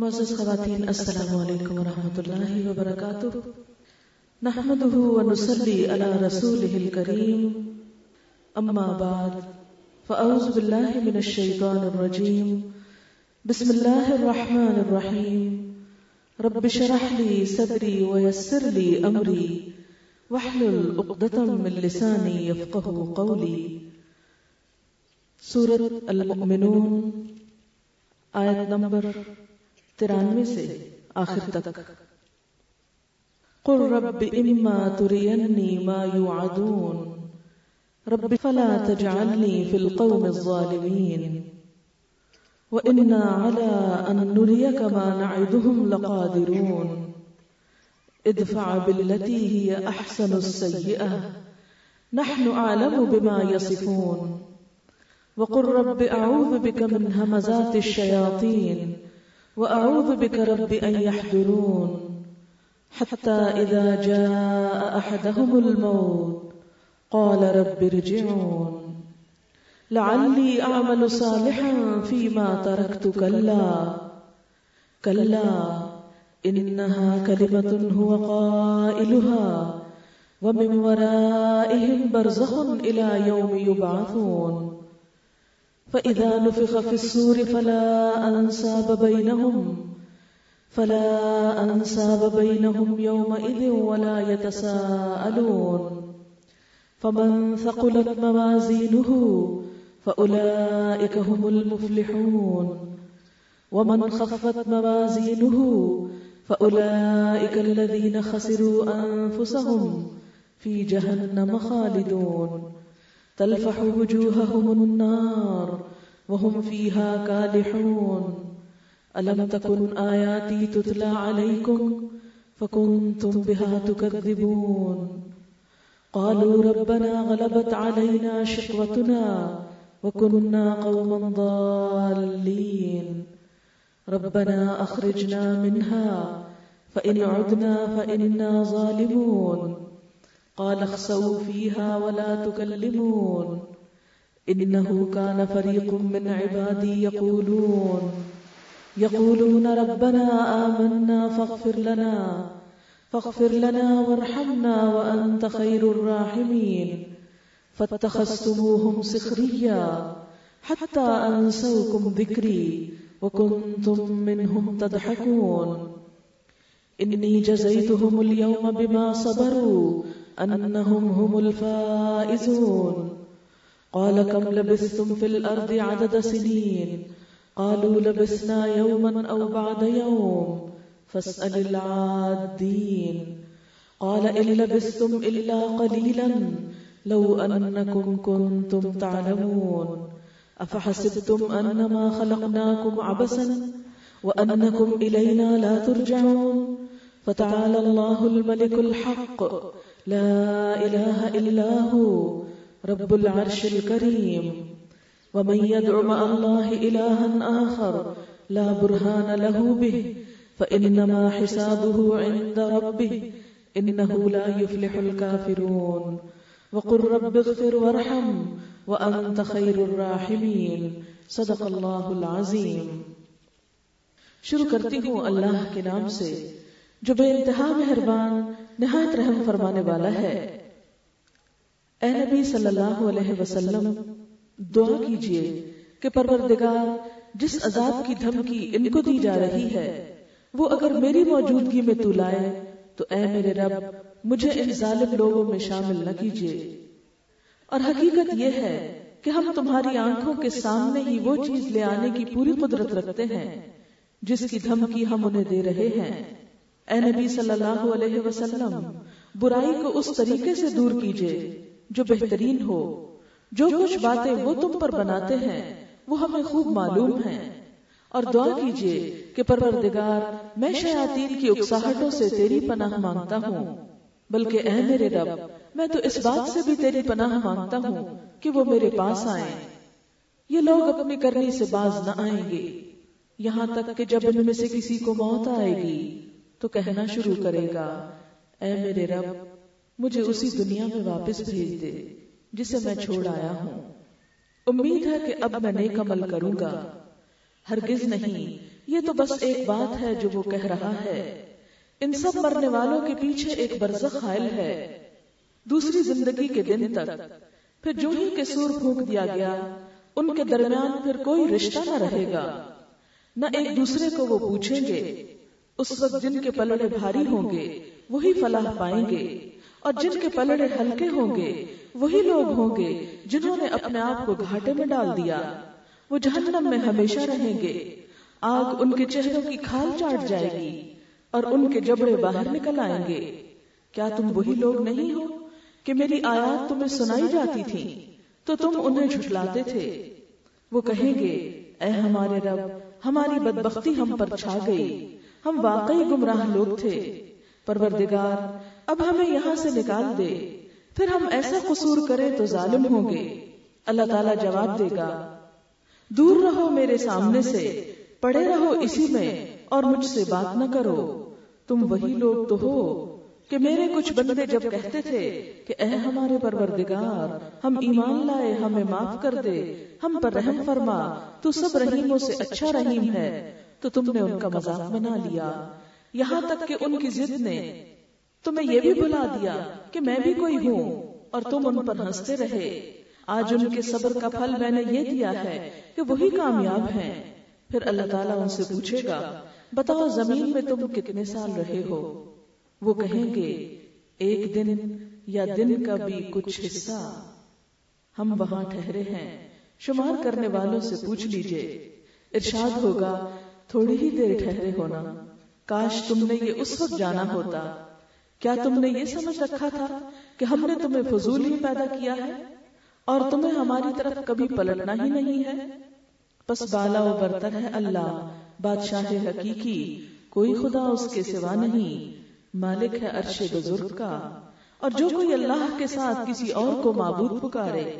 معزز خواتین، السلام علیکم ورحمۃ اللہ وبرکاتہ۔ نحمده ونصلي على رسوله الكريم اما بعد، فاعوذ بالله من الشيطان الرجيم بسم الله الرحمن الرحيم رب اشرح لي صدري ويسر لي امري واحلل عقدة من لساني يفقهوا قولي سورة المؤمنون، آیت نمبر ترانوے سے آخر تک۔ قل رب اما ترینی ما یعدون رب فلا تجعلنی فی القوم الظالمین وإنا على أن نريك ما نعدهم لقادرون۔ ادفع بالتي هي أحسن السيئة۔ نحن أعلم بما يصفون۔ وقل رب أعوذ بك من همزات الشياطين۔ وأعوذ بك رب أن يحضرون حتى إذا جاء أحدهم الموت قال رب ارجعون. لعلي أعمل صالحا فيما تركت، كلا. كلا، إنها كلمة هو قائلها، ومن ورائهم برزخ إلى يوم يبعثون. فإذا نفخ في السور فلا أنساب بينهم فلا أنساب بينهم يومئذ ولا يتساءلون فمن ثقلت موازينه فأولئك هم المفلحون ومن خفت موازينه فأولئك الذين خسروا أنفسهم في جهنم خالدون تلفح وجوههم النار وهم فيها كالحون. ألم تكن آياتي تتلى عليكم فكنتم بها تكذبون. قالوا ربنا غلبت علينا شقوتنا وكنا قوما ضالين. ربنا أخرجنا منها فإن عدنا فإنا ظالمون. قال اخسوا فيها ولا تكلمون. إنه كان فريق من عبادي يقولون. يقولون ربنا آمنا فاغفر لنا. فاغفر لنا وارحمنا وأنت خير الراحمين. فاتخذتموهم سخريا حتى أنسوكم ذكري وكنتم منهم تضحكون. إني جزيتهم اليوم بما صبروا أنهم هم الفائزون. قال كم لبثتم في الأرض عدد سنين؟ قالوا لبثنا يوما أو بعد يوم. فاسأل العادين. قال إن لبثتم إلا قليلا. لو أنكم كنتم تعلمون. أفحسبتم أنما خلقناكم عبسا وأنكم إلينا لا ترجعون. فتعالى الله الملك الحق. لا إله إلا هو، رب العرش الكريم. ومن يدع مع الله إلها آخر، لا برهان له به، فإنما حسابه عند ربه، إنه لا يفلح الكافرون. وقل رب اغفر وارحم، وأنت خير الراحمين. صدق الله العظيم. شروع کرتی ہوں اللہ کے نام سے، جو بے انتہا مہربان نہایت رحم فرمانے والا ہے۔ اے نبی صلی اللہ علیہ وسلم، دعا کیجیے کہ پروردگار، جس عذاب کی دھمکی ان کو دی جا رہی ہے، وہ اگر میری موجودگی میں تو لائے، تو اے میرے رب، مجھے ان ظالم لوگوں میں شامل نہ کیجیے۔ اور حقیقت یہ ہے کہ ہم تمہاری آنکھوں کے سامنے ہی وہ چیز لے آنے کی پوری قدرت رکھتے ہیں، جس کی دھمکی ہم انہیں دے رہے ہیں۔ اے نبی صلی اللہ علیہ وسلم، برائی کو اس طریقے سے دور کیجیے جو بہترین ہو۔ جو کچھ باتیں وہ تم پر بناتے ہیں، وہ ہمیں خوب معلوم ہیں۔ اور دعا کیجیے کہ پروردگار، میں شیاطین کی اکساہٹوں سے تیری پناہ مانگتا ہوں۔ بلکہ اے میرے رب، میں تو اس بات سے بھی تیری پناہ مانگتا ہوں کہ وہ میرے پاس آئیں۔ یہ لوگ اپنی کرنی سے باز نہ آئیں گے۔ یہاں تک کہ جب ان میں سے کسی کو موت آئے گی تو کہنا شروع کرے گا، اے میرے رب، مجھے اسی دنیا میں واپس بھیج دے جسے میں چھوڑ آیا ہوں۔ امید ہے کہ اب میں نیک عمل کروں گا۔ ہرگز نہیں، یہ تو بس ایک بات ہے جو وہ کہہ رہا ہے۔ ان سب مرنے والوں کے پیچھے ایک برزخ حائل ہے۔ دوسری زندگی کے دن تک، پھر جو ہی کے سور پھونک دیا گیا، ان کے درمیان پھر کوئی رشتہ نہ رہے گا۔ نہ ایک دوسرے کو وہ پوچھیں گے اس وقت جن کے پلڑے بھاری ہوں گے، وہی فلاح پائیں گے۔ اور جن کے پلڑے ہلکے ہوں گے، وہی لوگ ہوں گے جنہوں نے اپنے آپ کو گھاٹے میں ڈال دیا۔ وہ جہنم میں ہمیشہ رہیں گے۔ آگ ان کے چہروں کی کھال چاٹ جائے گی اور ان کے جبڑے باہر نکل آئیں گے۔ کیا تم وہی لوگ نہیں ہو کہ میری آیات تمہیں سنائی جاتی تھی تو تم انہیں جھٹلاتے تھے۔ وہ کہیں گے، اے ہمارے رب، ہماری بدبختی ہم پر چھا گئی۔ ہم واقعی گمراہ لوگ تھے۔ پروردگار، اب ہمیں یہاں سے نکال دے۔ پھر ہم ایسا قصور کریں تو ظالم ہوں گے۔ اللہ تعالیٰ جواب دے گا، دور رہو میرے سامنے سے، پڑے رہو اسی میں اور مجھ سے بات نہ کرو۔ تم وہی لوگ تو ہو کہ میرے کچھ بندے جب کہتے تھے کہ اے ہمارے پروردگار، ہم ایمان لائے، ہمیں معاف کر دے، ہم پر رحم فرما، تو سب رحیموں سے اچھا رحیم ہے، تو تم نے ان کا مذاق بنا لیا۔ یہاں تک کہ ان کی ضد نے تمہیں یہ بھی بلا دیا کہ میں بھی کوئی ہوں اور تم ان پر ہنستے رہے۔ آج ان کے صبر کا پھل میں نے یہ دیا ہے کہ وہی کامیاب ہیں۔ پھر اللہ تعالیٰ ان سے پوچھے گا، بتاؤ زمین میں تم کتنے سال رہے ہو؟ وہ کہیں گے، ایک دن یا دن کا بھی کچھ حصہ ہم وہاں ٹھہرے ہیں۔ شمار کرنے والوں سے پوچھ لیجیے۔ ارشاد ہوگا، تھوڑی ہی دیر ٹھہرے ہونا۔ کاش تم نے یہ اس وقت جانا ہوتا۔ کیا تم نے یہ سمجھ رکھا تھا کہ ہم نے تمہیں فضول ہی پیدا کیا ہے؟ اور تمہیں ہماری طرف کبھی پلٹنا ہی نہیں ہے؟ پس بالا و برتر ہے اللہ، بادشاہ حقیقی، کوئی خدا اس کے سوا نہیں۔ مالک ہے عرش بزرگ کا۔ اور جو کوئی اللہ کے ساتھ کسی اور کو معبود پکارے،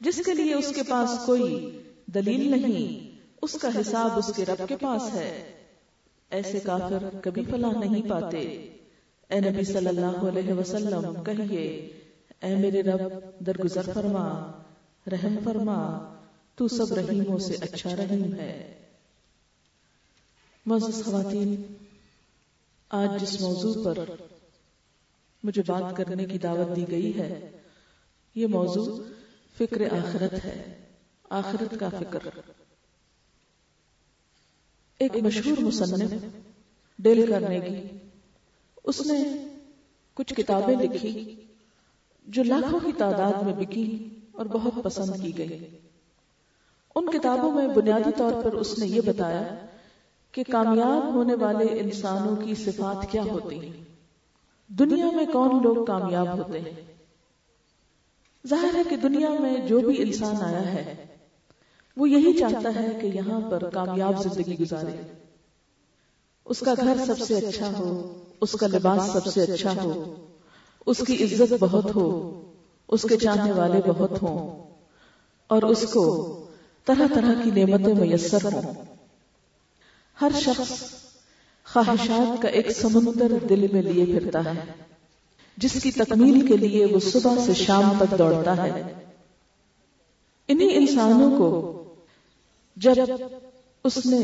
جس کے لیے اس کے پاس کوئی دلیل نہیں، اس کا حساب اس کے رب کے پاس ہے۔ ایسے کافر کبھی فلاح نہیں پاتے۔ اے نبی صلی اللہ علیہ وسلم، کہیے، اے میرے رب، درگزر فرما، رحم فرما، تو سب رحیموں سے اچھا رحیم ہے۔ معزز خواتین آج جس موضوع پر مجھے بات کرنے کی دعوت دی گئی ہے، یہ موضوع فکر آخرت ہے، آخرت کا فکر۔ ایک مشہور مصنف، ڈیل کرنے کی، اس نے کچھ کتابیں لکھی جو لاکھوں کی تعداد میں بکی اور بہت پسند کی گئی۔ ان کتابوں میں بنیادی طور پر اس نے یہ بتایا کہ کامیاب ہونے والے انسانوں کی صفات کیا ہوتی ہیں؟ دنیا میں کون لوگ کامیاب ہوتے ہیں؟ ظاہر ہے کہ دنیا میں جو بھی انسان آیا ہے، وہ یہی چاہتا ہے کہ یہاں پر کامیاب زندگی گزارے۔ اس کا گھر سب سے اچھا ہو، اس کا لباس سب سے اچھا ہو، اس کی عزت بہت ہو، اس کے چاہنے والے بہت ہوں، اور اس کو طرح طرح کی نعمتیں میسر ہوں۔ ہر شخص خواہشات کا ایک سمندر دل میں لیے پھرتا ہے، جس کی تکمیل کے لیے وہ صبح سے شام تک دوڑتا ہے۔ انہی انسانوں کو جب اس نے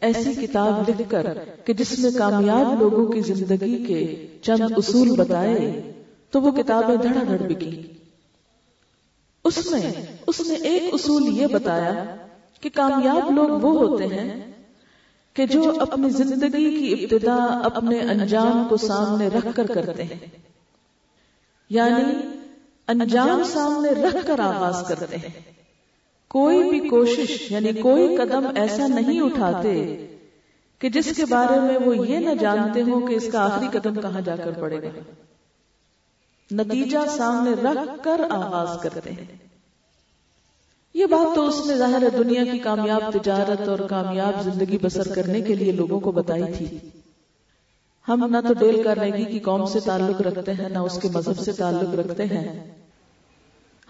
ایسی کتاب لکھ کر کہ جس میں کامیاب لوگوں کی زندگی کے چند اصول بتائے، تو وہ کتابیں دھڑا دھڑ بکی۔ اس میں، اس نے ایک اصول یہ بتایا کہ کامیاب لوگ وہ ہوتے ہیں کہ جو اپنی زندگی کی ابتدا اپنے انجام کو سامنے رکھ کر کرتے ہیں۔ یعنی انجام سامنے رکھ کر آغاز کرتے ہیں۔ کوئی بھی کوشش یعنی کوئی قدم ایسا نہیں اٹھاتے کہ جس کے بارے میں وہ یہ نہ جانتے ہوں کہ اس کا آخری قدم کہاں جا کر پڑے گا۔ نتیجہ سامنے رکھ کر آغاز کرتے ہیں۔ یہ بات تو اس نے ظاہر ہے دنیا کی کامیاب تجارت اور کامیاب زندگی بسر کرنے کے لیے لوگوں کو بتائی تھی۔ ہم نہ تو ڈیل کرنے کی قوم سے تعلق رکھتے ہیں، نہ اس کے مذہب سے تعلق رکھتے ہیں۔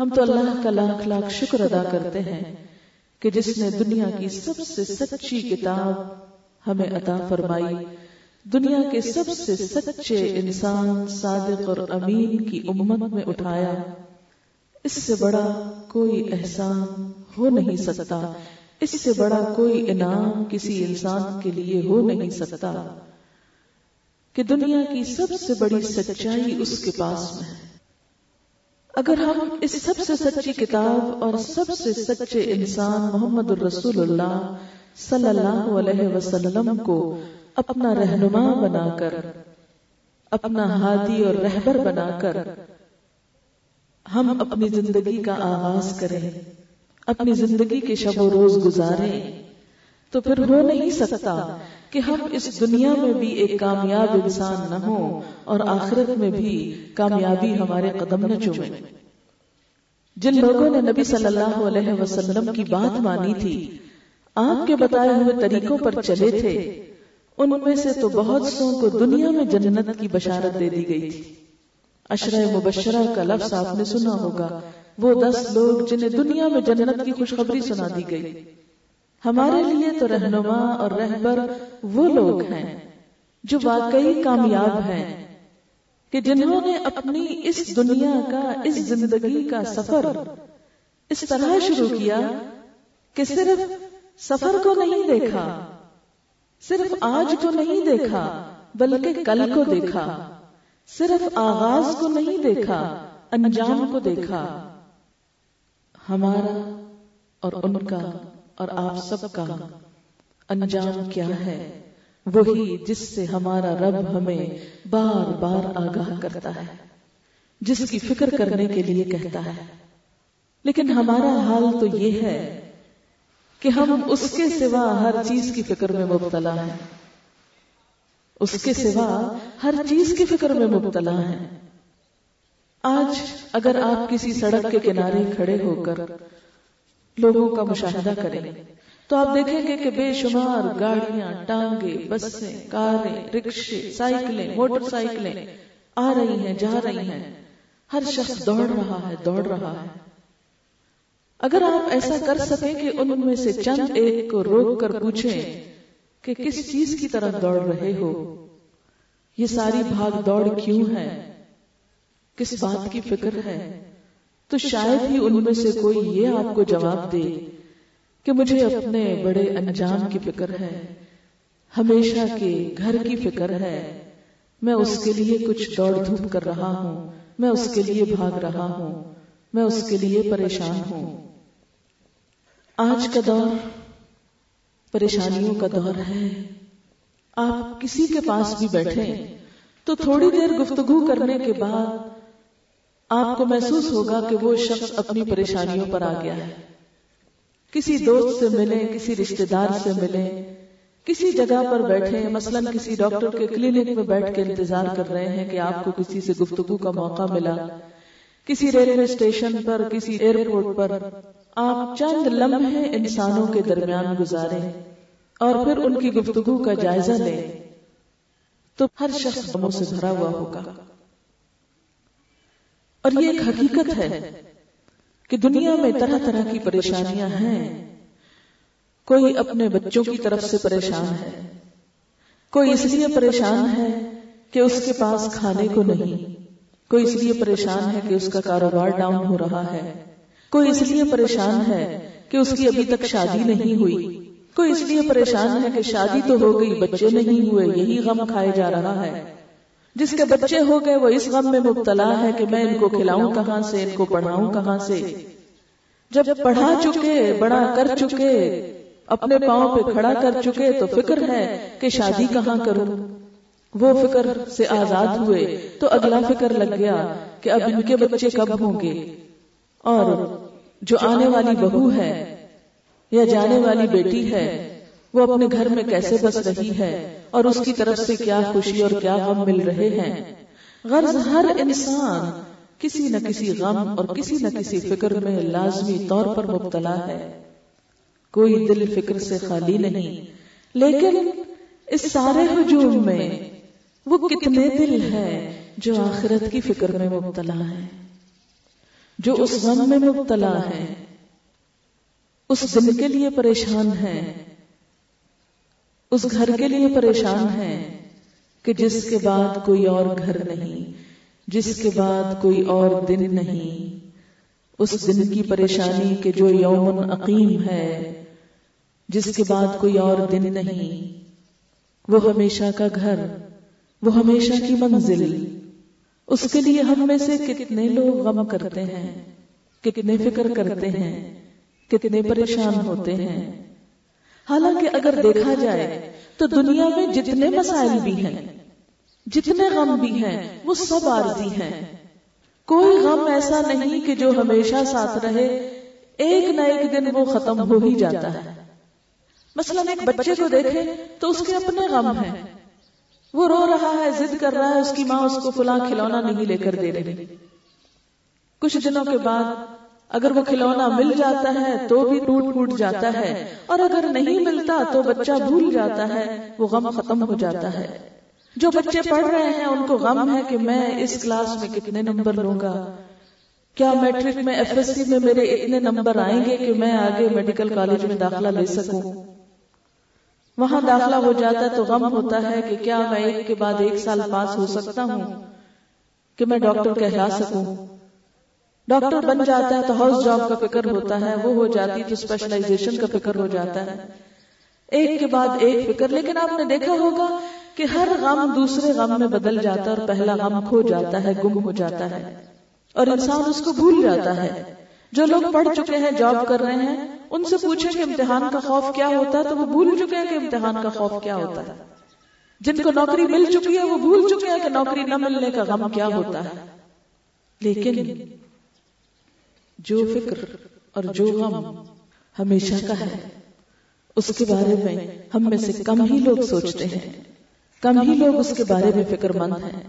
ہم تو اللہ کا لاکھ لاکھ شکر ادا کرتے ہیں کہ جس نے دنیا کی سب سے سچی کتاب ہمیں عطا فرمائی۔ دنیا کے سب سے سچے انسان، صادق اور امین کی امت میں اٹھایا۔ اس سے بڑا کوئی احسان ہو نہیں سکتا۔ اس سے بڑا کوئی انعام کسی انسان کے لیے ہو نہیں سکتا۔ کہ دنیا کی سب سے بڑی سچائی اس کے پاس میں ہے۔ اگر ہم اس سب سے سچی کتاب اور سب سے سچے انسان محمد الرسول اللہ صلی اللہ علیہ وسلم کو اپنا رہنما بنا کر، اپنا ہادی اور رہبر بنا کر ہم اپنی زندگی کا آغاز کریں، اپنی زندگی کے شب و روز گزاریں۔ تو پھر ہو نہیں سکتا کہ ہم اس دنیا میں بھی ایک کامیاب انسان نہ ہوں اور آخرت میں بھی کامیابی ہمارے قدم نہ چومے جن لوگوں نے نبی صلی اللہ علیہ وسلم کی بات مانی تھی، آپ کے بتائے ہوئے طریقوں پر چلے تھے، ان میں سے تو بہت سو کو دنیا میں جنت کی بشارت دے دی گئی تھی۔ اشرہ مبشرہ کا لفظ آپ نے سنا ہوگا۔ وہ دس لوگ جنہیں دنیا میں جنت کی خوشخبری سنا دی گئی۔ ہمارے لیے تو رہنما اور رہبر وہ لوگ ہیں جو واقعی کامیاب ہیں کہ جنہوں نے اپنی اس دنیا کا، اس زندگی کا سفر اس طرح شروع کیا کہ صرف سفر کو نہیں دیکھا، صرف آج کو نہیں دیکھا، بلکہ کل کو دیکھا۔ صرف آغاز کو نہیں دیکھا، انجام کو دیکھا۔ ہمارا اور ان کا اور آپ سب کا انجام کیا ہے؟ وہی جس سے ہمارا رب ہمیں بار بار آگاہ کرتا ہے، جس کی فکر کرنے کے لیے کہتا ہے۔ لیکن ہمارا حال تو یہ ہے کہ ہم اس کے سوا ہر چیز کی فکر میں مبتلا ہیں۔ اس کے سوا ہر چیز کی فکر میں مبتلا ہیں۔ آج اگر آپ کسی سڑک کے کنارے کھڑے ہو کر لوگوں کا مشاہدہ کریں، تو آپ دیکھیں گے کہ بے شمار گاڑیاں، ٹانگیں، بسیں، کاریں، رکشے، سائیکلیں، موٹر سائیکلیں آ رہی ہیں، جا رہی ہیں۔ ہر شخص دوڑ رہا ہے، دوڑ رہا ہے۔ اگر آپ ایسا کر سکیں کہ ان میں سے چند ایک کو روک کر پوچھیں کہ کس چیز کی طرف دوڑ رہے ہو؟ یہ ساری بھاگ دوڑ کیوں ہے؟ کس بات کی فکر ہے؟ تو شاید ہی ان میں سے کوئی یہ آپ کو جواب دے کہ مجھے اپنے بڑے انجام کی فکر ہے، ہمیشہ کے گھر کی فکر ہے۔ میں اس کے لیے کچھ دوڑ دھوپ کر رہا ہوں، میں اس کے لیے بھاگ رہا ہوں، میں اس کے لیے پریشان ہوں۔ آج کا دور پریشانیوں کا دور ہے۔ آپ کسی کے پاس بھی بیٹھے تو تھوڑی دیر گفتگو کرنے کے بعد آپ کو محسوس ہوگا کہ وہ شخص اپنی پریشانیوں پر آ گیا ہے۔ کسی دوست سے ملے، کسی رشتے دار سے ملے، کسی جگہ پر بیٹھے، مثلا کسی ڈاکٹر کے کلینک میں بیٹھ کے انتظار کر رہے ہیں کہ آپ کو کسی سے گفتگو کا موقع ملا، کسی ریلوے اسٹیشن پر، کسی ایئرپورٹ پر۔ آپ چند لمحے انسانوں کے درمیان گزارے اور پھر ان کی گفتگو کا جائزہ لیں، تو ہر شخص غموں سے بھرا ہوا ہوگا۔ اور یہ ایک حقیقت ہے کہ دنیا میں طرح طرح کی پریشانیاں ہیں۔ کوئی اپنے بچوں کی طرف سے پریشان ہے، کوئی اس لیے پریشان ہے کہ اس کے پاس کھانے کو نہیں، کوئی اس لیے پریشان ہے کہ اس کا کاروبار ڈاؤن ہو رہا ہے۔ کوئی اس لیے پریشان ہے کہ اس کی ابھی تک شادی نہیں ہوئی۔ کوئی اس لیے پریشان ہے کہ شادی تو ہو گئی، بچے نہیں ہوئے، یہی غم کھائے جا رہا ہے۔ جس کے بچے ہو گئے، وہ اس غم میں مبتلا ہے کہ میں ان کو کھلاؤں کہاں سے، ان کو پڑھاؤں کہاں سے۔ جب پڑھا چکے، بڑا کر چکے، اپنے پاؤں پہ کھڑا کر چکے، تو فکر ہے کہ شادی کہاں کروں۔ وہ فکر سے آزاد ہوئے، تو اگلا فکر لگ گیا کہ اب ان کے بچے کب ہوں گے۔ اور جو آنے والی بہو ہے یا جانے والی بیٹی ہے وہ اپنے گھر میں کیسے بس رہی ہے اور اس کی طرف سے کیا خوشی اور کیا غم مل رہے ہیں؟ غرض ہر انسان کسی نہ کسی غم اور کسی نہ کسی فکر میں لازمی طور پر مبتلا ہے۔ کوئی دل فکر سے خالی نہیں۔ لیکن اس سارے ہجوم میں وہ کتنے دل ہے جو آخرت کی فکر میں مبتلا ہے جو اس غم میں مبتلا ہے، اس دل کے لیے پریشان ہے، اس گھر کے لیے پریشان ہے کہ جس کے بعد کوئی اور گھر نہیں، جس کے بعد کوئی اور دن نہیں۔ اس دن کی پریشانی کے جو یومن عقیم ہے، جس کے بعد کوئی اور دن نہیں۔ وہ ہمیشہ کا گھر، وہ ہمیشہ کی منزل۔ اس کے لیے ہم میں سے کتنے لوگ غم کرتے ہیں، کتنے فکر کرتے ہیں، کتنے پریشان ہوتے ہیں۔ حالانکہ اگر دیکھا جائے تو دنیا میں جتنے مسائل بھی ہیں، جتنے غم بھی ہیں، وہ سب عارضی ہیں۔ کوئی غم ایسا نہیں کہ جو ہمیشہ ساتھ رہے، ایک نہ ایک دن وہ ختم ہو ہی جاتا ہے۔ مثلا ایک بچے کو دیکھے تو اس کے اپنے غم ہیں۔ وہ رو رہا ہے، ضد کر رہا ہے، اس کی ماں اس کو فلاں کھلونا نہیں لے کر دے رہی۔ کچھ دنوں کے بعد اگر وہ کھلونا مل جاتا ہے تو بھی ٹوٹ پوٹ جاتا ہے، اور اگر نہیں ملتا تو بچہ بھول جاتا ہے، وہ غم ختم ہو جاتا ہے۔ جو بچے پڑھ رہے ہیں، ان کو غم ہے کہ میں اس کلاس میں کتنے نمبر لوں گا۔ کیا میٹرک میں ایف ایس سی میں میرے اتنے نمبر آئیں گے کہ میں آگے میڈیکل کالج میں داخلہ لے سکوں؟ وہاں داخلہ ہو جاتا ہے تو غم ہوتا ہے کہ کیا میں ایک کے بعد ایک سال پاس ہو سکتا ہوں کہ میں ڈاکٹر کہلا سکوں۔ ڈاکٹر بن جاتا ہے تو ہاؤس جاب کا فکر ہوتا ہے، وہ ہو جاتی تو اسپیشلائزیشن کا فکر ہو جاتا ہے۔ ایک کے بعد ایک فکر، لیکن آپ نے دیکھا ہوگا کہ ہر غم دوسرے غم میں بدل جاتا ہے اور پہلا غم کھو جاتا ہے، گم ہو جاتا ہے۔ اور انسان اس کو بھول جاتا ہے۔ جو لوگ پڑھ چکے ہیں، جاب کر رہے ہیں ان سے پوچھیں کہ امتحان کا خوف کیا ہوتا ہے تو وہ بھول چکے ہیں کہ امتحان کا خوف کیا ہوتا ہے۔ جن کو نوکری مل چکی ہے وہ بھول چکے ہیں کہ نوکری نہ ملنے کا غم کیا ہوتا ہے۔ لیکن جو فکر اور جو غم ہمیشہ کا ہے، اس کے بارے میں ہم میں سے کم ہی لوگ سوچتے ہیں۔ کم ہی لوگ اس کے بارے میں فکر مند ہیں۔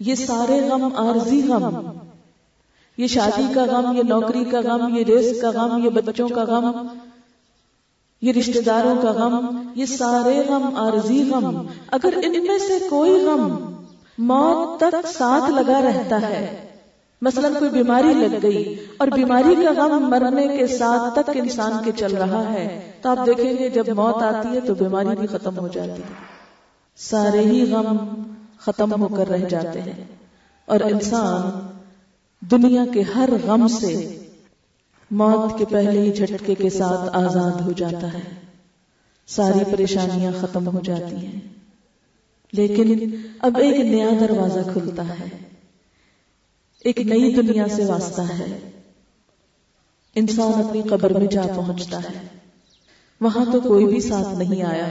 یہ سارے غم، عارضی غم یہ شادی کا غم، یہ نوکری کا غم، یہ ریس کا غم، یہ بچوں کا غم، یہ رشتہ داروں کا غم، یہ سارے غم، عارضی غم۔ اگر ان میں سے کوئی غم موت تک ساتھ لگا رہتا ہے، مثلا کوئی بیماری لگ گئی اور بیماری کا غم مرنے کے ساتھ تک انسان کے چل رہا ہے، تو آپ دیکھیں گے جب موت آتی ہے تو بیماری بھی ختم ہو جاتی ہے۔ سارے ہی غم ختم ہو کر رہ جاتے ہیں اور انسان دنیا کے ہر غم سے موت کے پہلے ہی جھٹکے کے ساتھ آزاد ہو جاتا ہے۔ ساری پریشانیاں ختم ہو جاتی ہیں۔ لیکن اب ایک نیا دروازہ کھلتا ہے۔ ایک نئی دنیا سے واسطہ ہے۔ انسان اپنی قبر میں جا پہنچتا ہے۔ وہاں تو کوئی بھی ساتھ نہیں آیا۔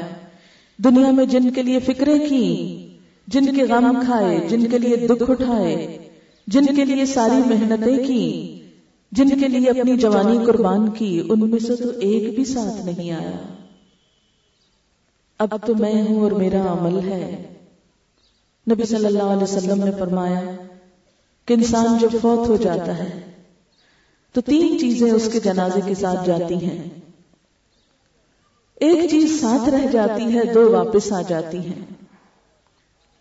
دنیا میں جن کے لیے فکریں کی جن کے غم کھائے، جن کے لیے دکھ اٹھائے جن کے لیے ساری محنتیں کی، جن کے لیے اپنی جوانی قربان کی، ان میں سے تو ایک بھی ساتھ نہیں آیا۔ اب تو میں ہوں اور میرا عمل ہے۔ نبی صلی اللہ علیہ وسلم نے فرمایا کہ انسان جب فوت ہو جاتا ہے، تو تین چیزیں اس کے جنازے کے ساتھ جاتی ہیں۔ ایک چیز ساتھ رہ جاتی ہے، دو واپس آ جاتی ہیں۔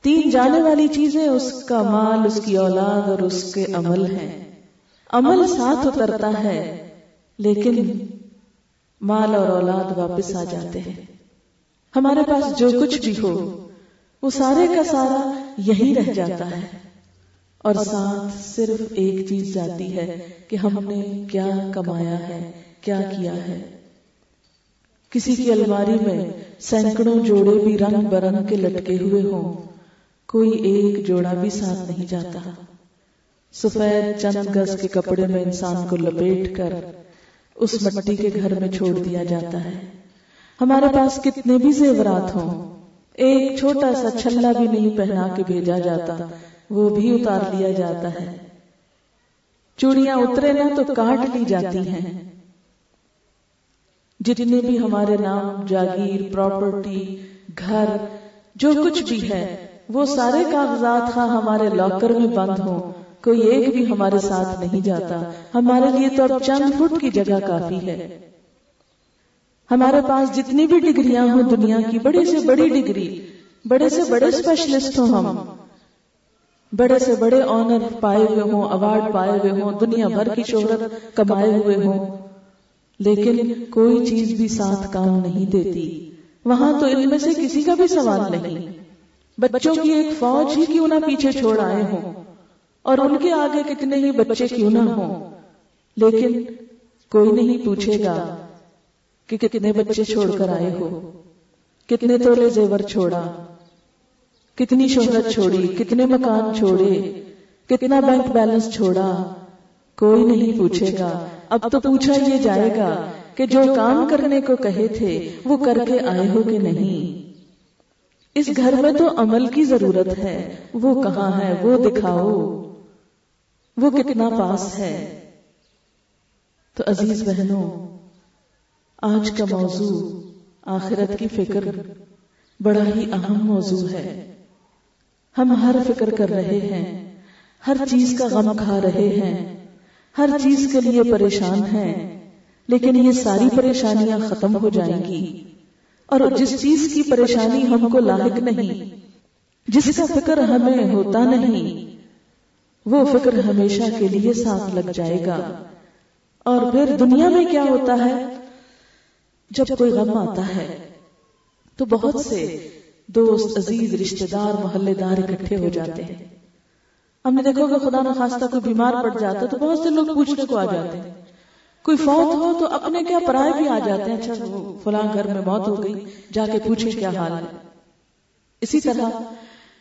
تین جانے والی چیزیں، اس کا مال، اس کی اولاد اور اس کے عمل ہیں۔ عمل ساتھ اترتا ہے، لیکن مال اور اولاد واپس آ جاتے ہیں۔ ہمارے پاس جو کچھ بھی ہو، وہ سارے کا سارا یہی رہ جاتا ہے۔ اور ساتھ صرف ایک چیز جاتی ہے کہ ہم نے کیا کمایا ہے، کیا کیا ہے۔ کسی کی الماری میں سینکڑوں جوڑے بھی رنگ برنگ کے لٹکے ہوئے ہوں۔ کوئی ایک جوڑا بھی ساتھ نہیں جاتا۔ سفید چند گز کے کپڑے میں انسان کو لپیٹ کر اس مٹی کے گھر میں چھوڑ دیا جاتا ہے۔ ہمارے پاس کتنے بھی زیورات ہوں، ایک چھوٹا سا چھلا بھی نہیں پہنا کے بھیجا جاتا، وہ بھی اتار لیا جاتا ہے۔ چوڑیاں اترے نا تو کاٹ لی جاتی ہیں۔ جتنے بھی ہمارے نام، جاگیر، پراپرٹی، گھر، جو کچھ بھی ہے وہ سارے کاغذات ہاں ہمارے لاکر میں بند ہوں۔ کوئی ایک بھی ہمارے ساتھ نہیں جاتا۔ ہمارے لیے تو اب چند فٹ کی جگہ کافی ہے۔ ہمارے پاس جتنی بھی ڈگریاں ہوں دنیا کی بڑی سے بڑی ڈگری، بڑے سے بڑے اسپیشلسٹ ہوں ہم۔ بڑے سے بڑے آنر پائے ہوئے ہوں اوارڈ پائے ہوئے ہوں، دنیا بھر کی شہرت کمائے ہوئے ہوں۔ لیکن کوئی چیز بھی ساتھ کام نہیں دیتی۔ وہاں تو ان میں سے کسی کا بھی سوال نہیں۔ بچوں کی ایک فوج ہی کیوں نہ پیچھے چھوڑ آئے ہوں؟ اور ان کے آگے کتنے ہی بچے کیوں نہ ہوں؟ لیکن کوئی نہیں پوچھے گا کہ کتنے بچے چھوڑ کر آئے ہو؟ کتنے تولے زیور چھوڑا؟ کتنی شہرت چھوڑی؟ کتنے مکان چھوڑے؟ کتنا بینک بیلنس چھوڑا؟ کوئی نہیں پوچھے گا۔ اب تو پوچھا یہ جائے گا کہ جو کام کرنے کو کہے تھے، وہ کر کے آئے ہو کہ نہیں؟ اس گھر میں تو عمل کی ضرورت ہے۔ وہ کہاں ہے؟ وہ دکھاؤ۔ وہ کتنا پاس ہے۔ تو عزیز بہنوں آج کا موضوع آخرت کی فکر۔ بڑا ہی اہم موضوع ہے۔ ہم ہر فکر کر رہے ہیں۔ ہر چیز کا غم کھا رہے ہیں۔ ہر چیز کے لیے پریشان ہیں۔ لیکن یہ ساری پریشانیاں ختم ہو جائیں گی۔ اور جس چیز کی پریشانی ہم کو لاحق نہیں، جس کا فکر ہمیں ہوتا نہیں، وہ فکر ہمیشہ کے لیے ساتھ لگ جائے گا۔ اور پھر دنیا میں کیا ہوتا ہے؟ جب کوئی غم آتا ہے، تو بہت سے دوست، عزیز، رشتہ دار، محلے دار اکٹھے ہو جاتے ہیں۔ ہم نے دیکھو کہ خدا نخواستہ کوئی بیمار پڑ جاتا تو بہت سے لوگ پوچھنے کو آ جاتے ہیں۔ کوئی فوت ہو تو اپنے کیا پرائے بھی آ جاتے ہیں؟ اچھا فلاں گھر میں موت ہو گئی، جا کے پوچھے کیا حال ہے۔ اسی طرح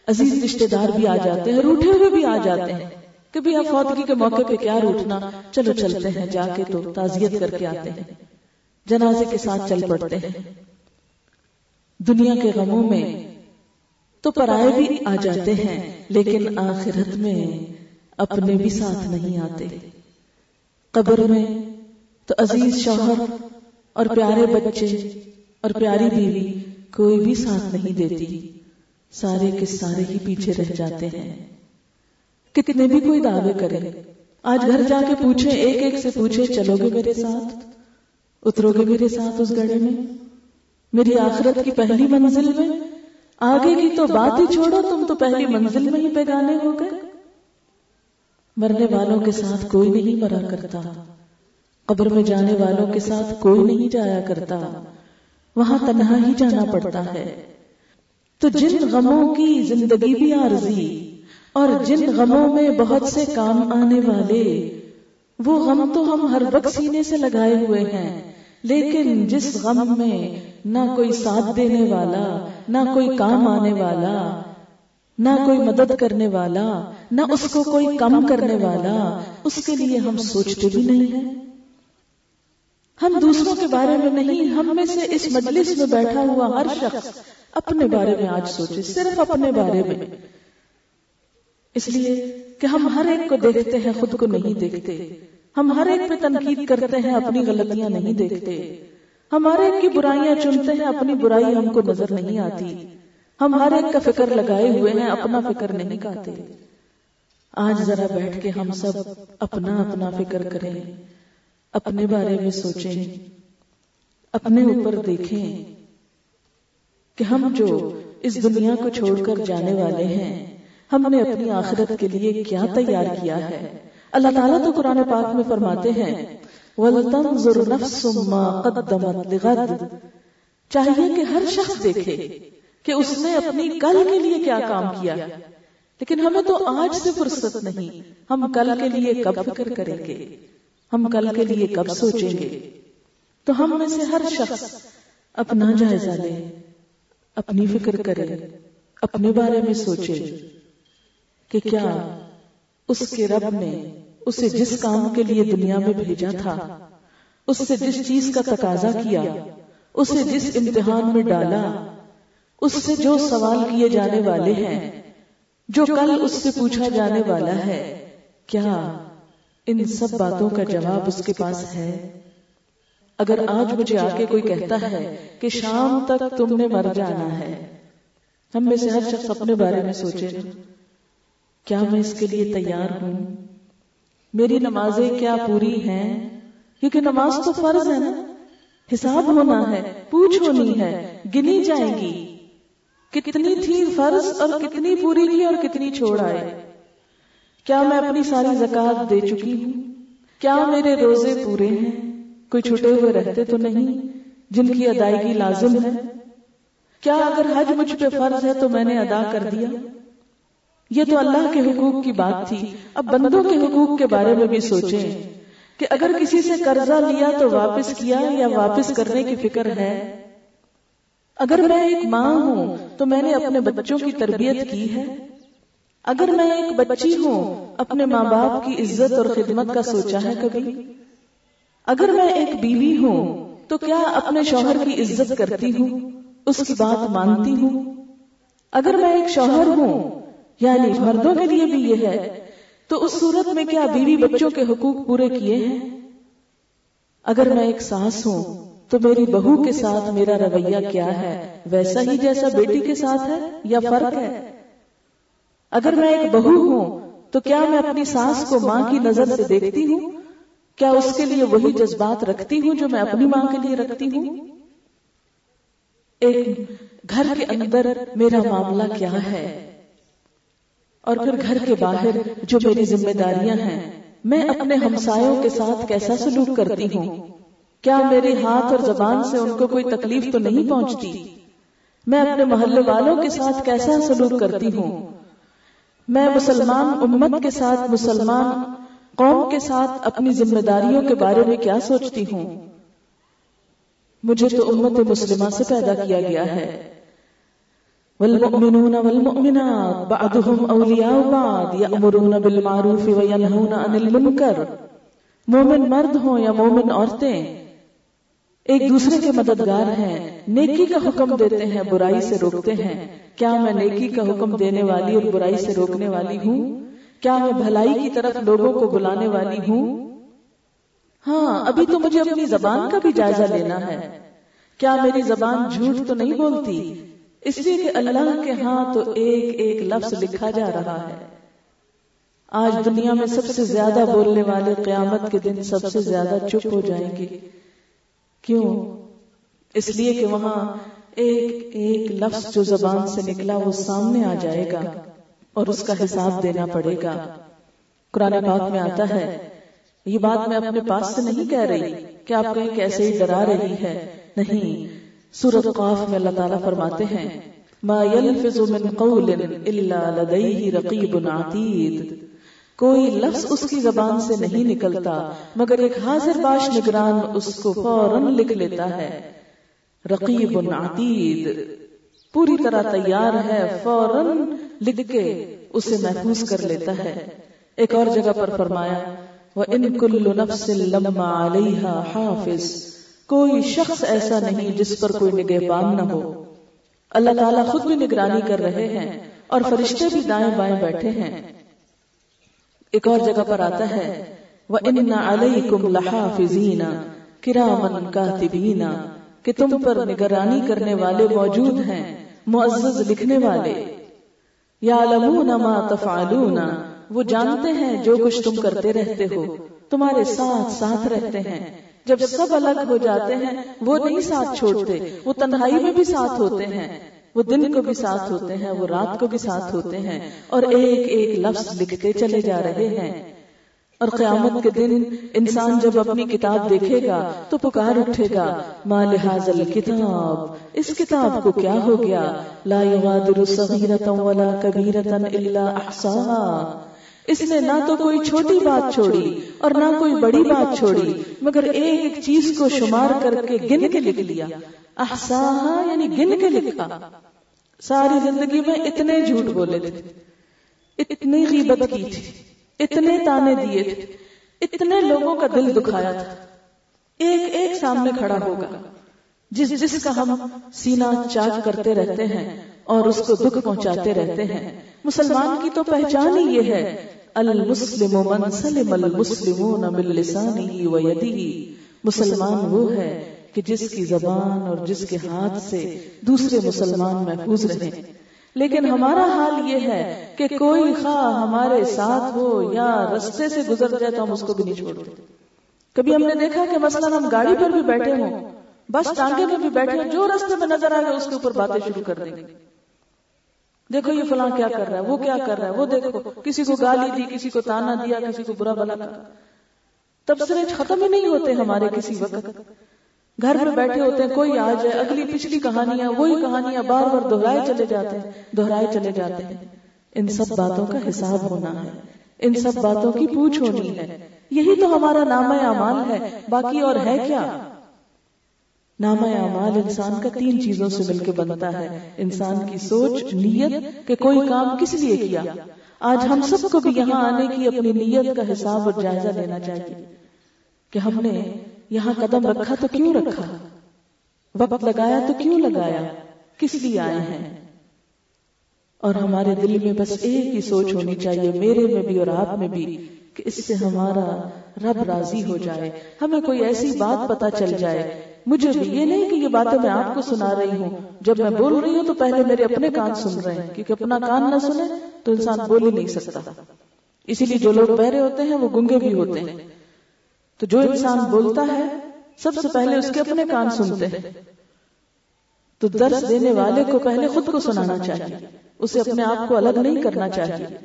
عزیز رشتہ دار بھی آ جاتے ہیں، روٹے ہوئے بھی آ جاتے ہیں۔ کہ بھی فوتگی کے موقع پہ کیا روٹنا؟ چلو چلتے ہیں، جا کے تو تعزیت کر کے آتے ہیں۔ جنازے کے ساتھ چل پڑتے ہیں۔ دنیا کے غموں میں تو پرائے بھی آ جاتے ہیں، لیکن آخرت میں اپنے بھی ساتھ نہیں آتے۔ قبر میں تو عزیز شوہر اور پیارے بچے اور پیاری بیوی کوئی بھی ساتھ نہیں دیتی۔ سارے کے سارے ہی پیچھے رہ جاتے ہیں۔ کتنے بھی کوئی دعوے کرے، آج گھر جا کے پوچھے ایک ایک سے پوچھے چلو گے میرے ساتھ؟ اترو گے میرے ساتھ اس گڑے میں؟ میری آخرت کی پہلی منزل میں؟ آگے کی تو بات ہی چھوڑو، تم تو پہلی منزل میں ہی پیگانے ہو گئے۔ مرنے والوں کے ساتھ کوئی نہیں مرا کرتا۔ قبر میں جانے والوں کے ساتھ کوئی نہیں جایا کرتا۔ وہاں تنہا ہی جانا پڑتا ہے۔ تو جن غموں کی زندگی بھی عارضی اور جن غموں میں بہت سے کام آنے والے، وہ غم تو ہم ہر وقت سینے سے لگائے ہوئے ہیں، لیکن جس غم میں نہ کوئی ساتھ دینے والا، نہ کوئی کام آنے والا، نہ کوئی مدد کرنے والا، نہ اس کو کوئی کم کرنے والا، اس کے لیے ہم سوچتے بھی نہیں ہیں۔ ہم دوسروں کے بارے میں نہیں، ہم میں سے اس مجلس میں بیٹھا ہوا ہر شخص اپنے بارے میں آج سوچے، صرف اپنے بارے میں۔ اس لیے کہ ہم ہر ایک کو دیکھتے ہیں، خود کو نہیں دیکھتے۔ ہم ہر ایک پہ تنقید کرتے ہیں، اپنی غلطیاں نہیں دیکھتے۔ ہمارے ایک کی برائیاں چنتے ہیں، اپنی برائی ہم کو نظر نہیں آتی۔ ہم ہر ایک کا فکر لگائے ہوئے ہیں، اپنا فکر نہیں کہتے آج ذرا بیٹھ کے ہم سب اپنا اپنا فکر کریں۔ اپنے بارے میں سوچیں۔ اپنے اوپر دیکھیں کہ ہم جو اس دنیا کو چھوڑ کر جانے والے ہیں، ہم نے اپنی آخرت کے لیے کیا تیار کیا ہے؟ اللہ تعالیٰ تو قرآن پاک میں فرماتے ہیں، وَلْتَنْظُرْ نَفْسٌ مَا قَدَّمَتْ لِغَدْ۔ چاہیے کہ ہر شخص دیکھے کہ اس نے اپنی کل کے لیے کیا کام کیا۔ لیکن ہمیں تو آج سے فرصت نہیں، ہم کل کے لیے کب فکر کریں گے؟ ہم کل کے لیے کب سوچیں گے؟ تو ہم میں سے ہر شخص اپنا جائزہ لے، اپنی فکر کرے، اپنے بارے میں سوچے کہ کیا اس کے رب نے اسے جس کام کے لیے دنیا میں بھیجا تھا اس سے جس چیز کا تقاضا کیا، اسے جس امتحان میں ڈالا، اس سے جو سوال کیے جانے والے ہیں، جو کل اس سے پوچھا جانے والا ہے، کیا ان سب باتوں کا جواب اس کے پاس ہے۔ اگر آج مجھے آ کے کوئی کہتا ہے کہ شام تک تم نے مر جانا ہے، ہم میں سے ہر شخص اپنے بارے میں سوچے، کیا میں اس کے لیے تیار ہوں؟ میری نمازیں کیا پوری ہیں؟ کیونکہ نماز تو فرض ہے نا۔ حساب ہونا ہے، پوچھ ہونی ہے، گنی جائے گی۔ کتنی تھی فرض اور کتنی پوری کی اور کتنی چھوڑ آئے۔ کیا میں اپنی ساری زکات دے چکی ہوں؟ کیا میرے روزے پورے ہیں؟ کوئی چھٹے ہوئے رہتے تو نہیں؟ جن کی ادائیگی لازم ہے؟ کیا اگر حج مجھ پہ فرض ہے تو میں نے ادا کر دیا؟ یہ تو اللہ کے حقوق کی بات تھی۔ اب بندوں کے حقوق کے بارے میں بھی سوچیں کہ اگر کسی سے قرضہ لیا تو واپس کیا یا واپس کرنے کی فکر ہے؟ اگر میں ایک ماں ہوں تو میں نے اپنے بچوں کی تربیت کی ہے؟ اگر میں ایک بچی ہوں اپنے ماں باپ کی عزت اور خدمت کا سوچا ہے کبھی؟ اگر میں ایک بیوی ہوں تو کیا اپنے شوہر کی عزت کرتی ہوں؟ اس کی بات مانتی ہوں؟ اگر میں ایک شوہر ہوں یعنی مردوں کے لیے بھی یہ ہے تو اس صورت میں کیا بیوی بچوں کے حقوق پورے کیے ہیں؟ اگر میں ایک ساس ہوں تو میری بہو کے ساتھ میرا رویہ کیا ہے؟ ویسا ہی جیسا بیٹی کے ساتھ ہے یا فرق ہے؟ اگر میں ایک بہو ہوں، تو کیا میں اپنی ساس کو ماں کی نظر سے دیکھتی ہوں؟ کیا اس کے لیے وہی جذبات رکھتی ہوں جو میں اپنی ماں کے لیے رکھتی ہوں؟ ایک گھر کے اندر میرا معاملہ کیا ہے؟ اور پھر گھر کے باہر جو میری ذمہ داریاں ہیں، میں اپنے ہمسایوں کے ساتھ کیسا سلوک کرتی ہوں؟ کیا میرے ہاتھ اور زبان سے ان کو کوئی تکلیف تو نہیں پہنچتی؟ میں اپنے محلے والوں کے ساتھ کیسا سلوک کرتی ہوں؟ میں مسلمان امت کے ساتھ مسلمان قوم کے ساتھ اپنی ذمہ داریوں کے بارے میں کیا سوچتی ہوں؟ مجھے تو امت مسلمہ سے پیدا کیا گیا ہے۔ والمؤمنون والمؤمنات، بعضهم اولیاء بعض، یأمرون بالمعروف وینہون عن المنکر۔ مومن مرد ہوں یا مومن عورتیں؟ ایک دوسرے کے مددگار ہیں، نیکی کا حکم دیتے ہیں، برائی سے روکتے ہیں۔ کیا میں نیکی کا حکم دینے والی اور برائی سے روکنے والی ہوں؟ کیا میں بھلائی کی طرف لوگوں کو بلانے والی ہوں؟ ہاں ابھی تو مجھے اپنی زبان کا بھی جائزہ لینا ہے۔ کیا میری زبان جھوٹ تو نہیں بولتی؟ اس لیے کہ اللہ کے ہاں تو ایک ایک لفظ لکھا جا رہا ہے۔ آج دنیا میں سب سے زیادہ بولنے والے قیامت کے دن سب سے زیادہ چپ ہو جائیں گے۔ کیوں؟ اس لیے کہ وہاں ایک ایک لفظ جو زبان سے نکلا وہ سامنے آ جائے گا اور اس کا حساب دینا پڑے گا۔ قرآن پاک میں آتا ہے یہ بات میں اپنے پاس سے نہیں کہہ رہی کہ آپ کہیں کیسے ہی ڈرا رہی ہے۔ نہیں سورت قاف میں اللہ تعالیٰ فرماتے ہیں ما يلفظ من قول الا لديه رقيب عتيد۔ کوئی لفظ اس کی زبان سے نہیں نکلتا، مگر ایک حاضر باش نگران اس کو فوراً لکھ لیتا ہے۔ رقیب عتید۔ پوری طرح تیار ہے، فوراً لکھ کے اسے محفوظ کر لیتا ہے۔ ایک اور جگہ پر فرمایا، وَإِن كُلُّ نَفْسٍ لَمَّا عَلَيْهَا حَافِظ۔ کوئی شخص ایسا نہیں جس پر کوئی نگہبان نہ ہو۔ اللہ تعالیٰ خود بھی نگرانی کر رہے ہیں اور فرشتے بھی دائیں بائیں بیٹھے ہیں۔ ایک اور جگہ پر آتا ہے۔ وَإِنَّ عَلَيْكُمْ لَحَافِظِينَ كِرَامًا كَاتِبِينَ کہ تم پر نگرانی کرنے والے موجود ہیں، معزز لکھنے والے۔ یعلمون ما تفعلون، وہ جانتے ہیں جو کچھ تم کرتے رہتے ہو۔ تمہارے ساتھ ساتھ رہتے ہیں۔ جب سب الگ ہو جاتے ہیں، وہ نہیں ساتھ چھوڑتے، وہ تنہائی میں بھی ساتھ ہوتے ہیں۔ وہ دن کو بھی ساتھ ہوتے ہیں، وہ رات کو بھی ساتھ ہوتے ہیں اور ایک ایک لفظ لکھتے چلے جا رہے ہیں۔ اور قیامت کے دن انسان جب اپنی کتاب دیکھے گا تو پکار اٹھے گا، ما لحاظ کتاب اس کتاب کو کیا ہو گیا؟ لا یغادر صغیرتا ولا کبیرتا الا احصاها۔ اس نے نہ تو کوئی چھوٹی بات چھوڑی اور نہ کوئی بڑی بات چھوڑی، مگر ایک ایک چیز کو شمار کر کے گن کے لکھ لیا۔ احساہا یعنی گن کے لکھا۔ ساری زندگی میں اتنے جھوٹ بولے تھے۔ اتنی غیبت کی تھی۔ اتنے تانے دیے تھے۔ اتنے لوگوں کا دل دکھایا تھا۔ ایک ایک سامنے کھڑا ہوگا۔ جس جس کا ہم سینہ چاک کرتے رہتے ہیں اور اس کو دکھ پہنچاتے رہتے ہیں۔ مسلمان کی تو پہچان ہی یہ ہے۔ المسلم من سلم المسلمون من لسانه ويده مسلمان وہ ہے کہ جس کی زبان اور جس کے ہاتھ سے دوسرے مسلمان محفوظ رہے لیکن ہمارا حال یہ ہے کہ کوئی خواہ ہمارے ساتھ ہو یا رستے سے گزر جائے تو ہم اس کو بھی نہیں چھوڑتے کبھی ہم نے دیکھا کہ مثلا ہم گاڑی پر بھی بیٹھے ہوں۔ بس ٹانگے میں بھی بیٹھے ہوں، جو رستے میں نظر آ گئے اس کے اوپر باتیں شروع کر دیں۔ گے دیکھو یہ فلاں کیا کر رہا ہے، وہ کیا کر رہا ہے؟ وہ دیکھو، کسی کو گالی دی، کسی کو تانا دیا، کسی کو برا بلا تبصرے ختم ہی نہیں ہوتے ہمارے کسی وقت۔ گھر میں بیٹھے ہوتے ہیں، کوئی آ جائے اگلی پچھلی کہانیاں، وہی کہانیاں بار بار دہرائے چلے جاتے ہیں، دہرائے چلے جاتے ہیں۔ ان سب باتوں کا حساب ہونا ہے۔ ان سب باتوں کی پوچھ ہونی ہے۔ یہی تو ہمارا نام اعمال ہے۔ باقی اور ہے کیا؟ نام اعمال انسان کا تین چیزوں سے مل کے بنتا ہے۔ انسان کی سوچ نیت کہ کوئی کام کس لیے کیا۔ آج ہم سب کو بھی یہاں آنے کی اپنی نیت کا حساب اور جائزہ لینا چاہیے۔ کہ ہم نے یہاں قدم رکھا تو کیوں رکھا؟ وقت لگایا تو کیوں لگایا؟ کس لیے آئے ہیں؟ اور ہمارے دل میں بس ایک ہی سوچ ہونی چاہیے میرے میں بھی اور آپ میں بھی کہ اس سے ہمارا رب راضی ہو جائے ہمیں کوئی ایسی بات پتا چل جائے مجھے بھی یہ نہیں کہ یہ باتیں میں آپ کو سنا رہی ہوں۔ جب میں بول رہی ہوں تو پہلے میرے اپنے کان سن رہے ہیں، کیونکہ اپنا کان نہ سنے تو انسان بول ہی نہیں سکتا۔ اسی لیے جو لوگ بہرے ہوتے ہیں وہ گنگے بھی ہوتے ہیں۔ تو جو انسان بولتا ہے، سب سے پہلے اس کے اپنے کان سنتے ہیں۔ تو درس دینے والے کو پہلے خود کو سنانا چاہیے۔ اسے اپنے آپ کو الگ نہیں کرنا چاہیے۔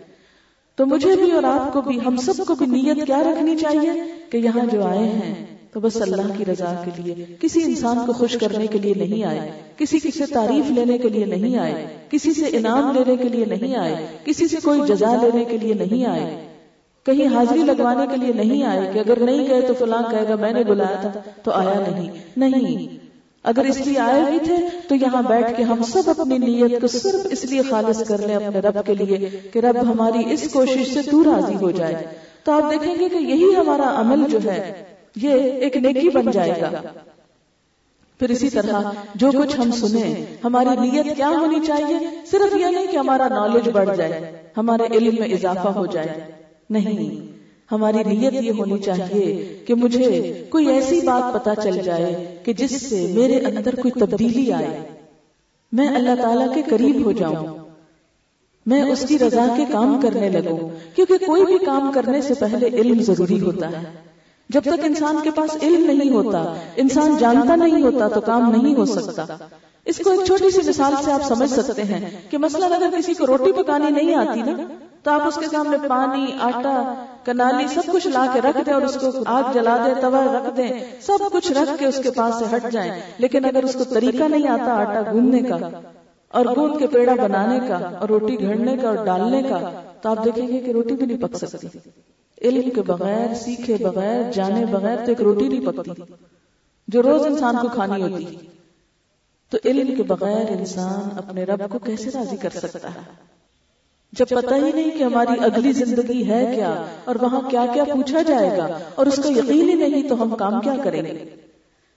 تو مجھے بھی اور آپ کو بھی، ہم سب کو بھی نیت کیا رکھنی چاہیے کہ یہاں جو آئے ہیں تو بس اللہ کی رضا کے لیے، کسی انسان کو خوش کرنے کے لیے نہیں آئے، کسی کی سے تعریف لینے کے لیے نہیں آئے، کسی سے انعام لینے کے لیے نہیں آئے، کسی سے کوئی جزا لینے کے لیے نہیں آئے۔ کہیں حاضری لگوانے کے لیے نہیں آئے کہ اگر نہیں گئے تو فلاں کہے گا، میں نے بلایا تھا، تو آیا نہیں۔ نہیں۔ اگر اس لیے آئے بھی تھے، تو یہاں بیٹھ کے ہم سب اپنی نیت کو صرف اس لیے خالص کر لیں اپنے رب کے لیے کہ رب ہماری اس کوشش سے تو راضی ہو جائے۔ تو آپ دیکھیں گے کہ یہی ہمارا عمل جو ہے یہ ایک نیکی بن جائے گا۔ پھر اسی طرح جو کچھ ہم سنیں، ہماری نیت کیا ہونی چاہیے؟ صرف یہ نہیں کہ ہمارا نالج بڑھ جائے، ہمارے علم میں اضافہ ہو جائے۔ نہیں، ہماری نیت یہ ہونی چاہیے کہ مجھے کوئی ایسی بات پتا چل جائے کہ جس سے میرے اندر کوئی تبدیلی آئے۔ میں اللہ تعالیٰ کے قریب ہو جاؤں۔ میں اس کی رضا کے کام کرنے لگوں، کیونکہ کوئی بھی کام کرنے سے پہلے علم ضروری ہوتا ہے۔ جب تک انسان کے پاس علم نہیں ہوتا، انسان جانتا نہیں ہوتا تو کام نہیں ہو سکتا۔ اس کو ایک چھوٹی سی مثال سے آپ سمجھ سکتے ہیں کہ مثلا اگر کسی کو روٹی پکانی نہیں آتی نا، تو آپ اس کے سامنے پانی، آٹا، کنالی سب کچھ لا کے رکھ دیں اور اس کو آگ جلا دیں، توا رکھ دیں، سب کچھ رکھ کے اس کے پاس سے ہٹ جائیں۔ لیکن اگر اس کو طریقہ نہیں آتا آٹا گوندنے کا اور گوند کے پیڑا بنانے کا اور روٹی گھڑنے کا اور ڈالنے کا تو آپ دیکھیں گے کہ روٹی بھی نہیں پک سکتی۔ علم کے بغیر، سیکھے بغیر، جانے بغیر تو ایک روٹی نہیں پکتی جو روز انسان کو کھانی ہوتی۔ تو علم کے بغیر انسان اپنے رب کو کیسے راضی کر سکتا ہے؟ جب پتہ ہی نہیں کہ ہماری اگلی زندگی ہے کیا اور وہاں کیا کیا پوچھا جائے گا اور اس کا یقین ہی نہیں تو ہم کام کیا کریں گے؟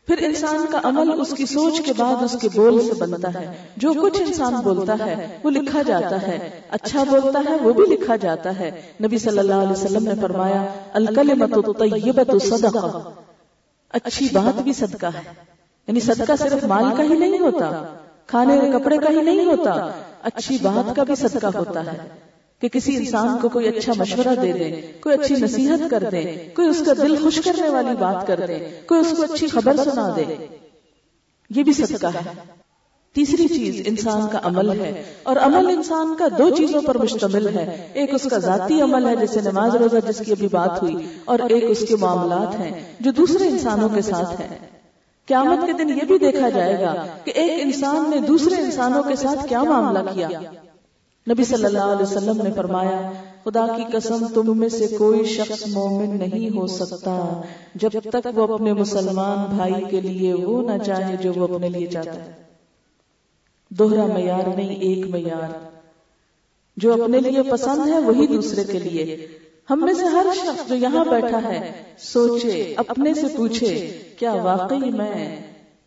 پھر انسان کا عمل اس کی سوچ کے بعد اس کے بول سے بنتا ہے۔ جو کچھ انسان بولتا ہے، وہ لکھا جاتا ہے۔ اچھا بولتا ہے، وہ بھی لکھا جاتا ہے۔ نبی صلی اللہ علیہ وسلم نے فرمایا الکلمت الطیبت صدقہ۔ اچھی بات بھی صدقہ ہے۔ یعنی صدقہ صرف مال کا ہی نہیں ہوتا، کھانے کپڑے کا ہی نہیں ہوتا۔ اچھی بات کا بھی صدقہ ہوتا ہے۔ کہ کسی انسان کو کوئی اچھا مشورہ دے دے کوئی اچھی نصیحت کر دے کوئی اس کا دل خوش کرنے والی بات کر دے کوئی اس کو اچھی خبر سنا دے۔ یہ بھی صدقہ ہے۔ تیسری چیز انسان کا عمل ہے۔ اور عمل انسان کا دو چیزوں پر مشتمل ہے۔ ایک اس کا ذاتی عمل ہے جیسے نماز روزہ جس کی ابھی بات ہوئی اور ایک اس کے معاملات ہیں جو دوسرے انسانوں کے ساتھ ہیں۔ قیامت کے دن یہ بھی دیکھا جائے گا کہ ایک انسان نے دوسرے انسانوں کے ساتھ کیا معاملہ کیا۔ نبی صلی اللہ علیہ وسلم نے فرمایا، خدا کی قسم، تم میں سے کوئی شخص مومن نہیں ہو سکتا جب تک وہ اپنے مسلمان بھائی کے لیے وہ نہ چاہے جو وہ اپنے لیے چاہتا ہے. دوہرا معیار نہیں، ایک معیار۔ جو اپنے لیے پسند ہے وہی دوسرے کے لیے۔ ہم میں سے ہر شخص جو یہاں بیٹھا ہے، سوچے، اپنے سے پوچھے، کیا واقعی میں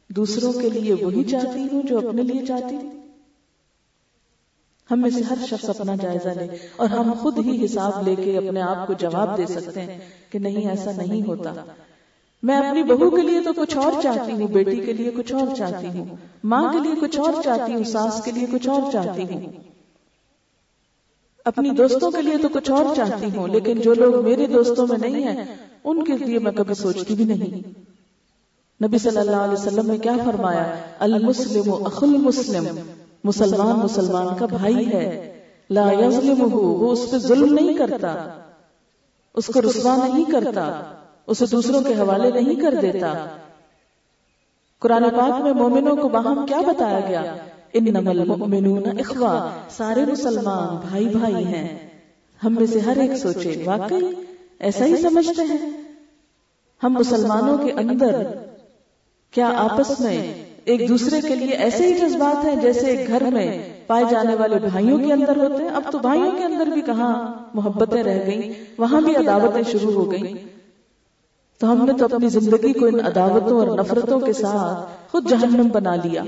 دوسروں کے لیے وہی چاہتی ہوں جو اپنے لیے چاہتی ہوں؟ ہم میں سے ہر شخص اپنا جائزہ لے اور ہم خود ہی حساب لے کے اپنے آپ کو جواب دے سکتے ہیں کہ نہیں، ایسا نہیں ہوتا۔ میں اپنی بہو کے لیے تو کچھ اور چاہتی ہوں، بیٹی کے لیے کچھ اور چاہتی ہوں، ماں کے لیے کچھ اور چاہتی ہوں، ساس کے لیے کچھ اور چاہتی ہوں۔ اپنی دوستوں کے لیے تو کچھ اور چاہتی ہوں، لیکن جو لوگ میرے دوستوں میں نہیں ہیں، ان کے لیے میں کبھی سوچتی بھی نہیں۔ نبی صلی اللہ علیہ وسلم نے کیا فرمایا؟ المسلم اخ المسلم۔ مسلمان مسلمان کا بھائی ہے۔ لا وہ اس پہ ظلم نہیں کرتا۔ اس کو رسوا نہیں کرتا۔ اسے دوسروں کے حوالے نہیں کر دیتا۔ قرآن پاک میں مومنوں کو باہم کیا بتایا گیا؟ انما المؤمنون اخوا سارے مسلمان بھائی بھائی ہیں۔ ہم میں سے ہر ایک سوچے، واقعی ایسا ہی سمجھتے ہیں؟ ہم مسلمانوں کے اندر کیا آپس میں ایک دوسرے کے لیے ایسے ہی جذبات ہیں جیسے ایک گھر میں پائے جانے والے بھائیوں کے اندر ہوتے ہیں۔ اب تو بھائیوں کے اندر بھی کہاں محبتیں رہ گئیں، وہاں بھی عداوتیں شروع ہو گئیں۔ تو ہم نے تو اپنی زندگی کو ان عداوتوں اور نفرتوں کے ساتھ خود جہنم بنا لیا۔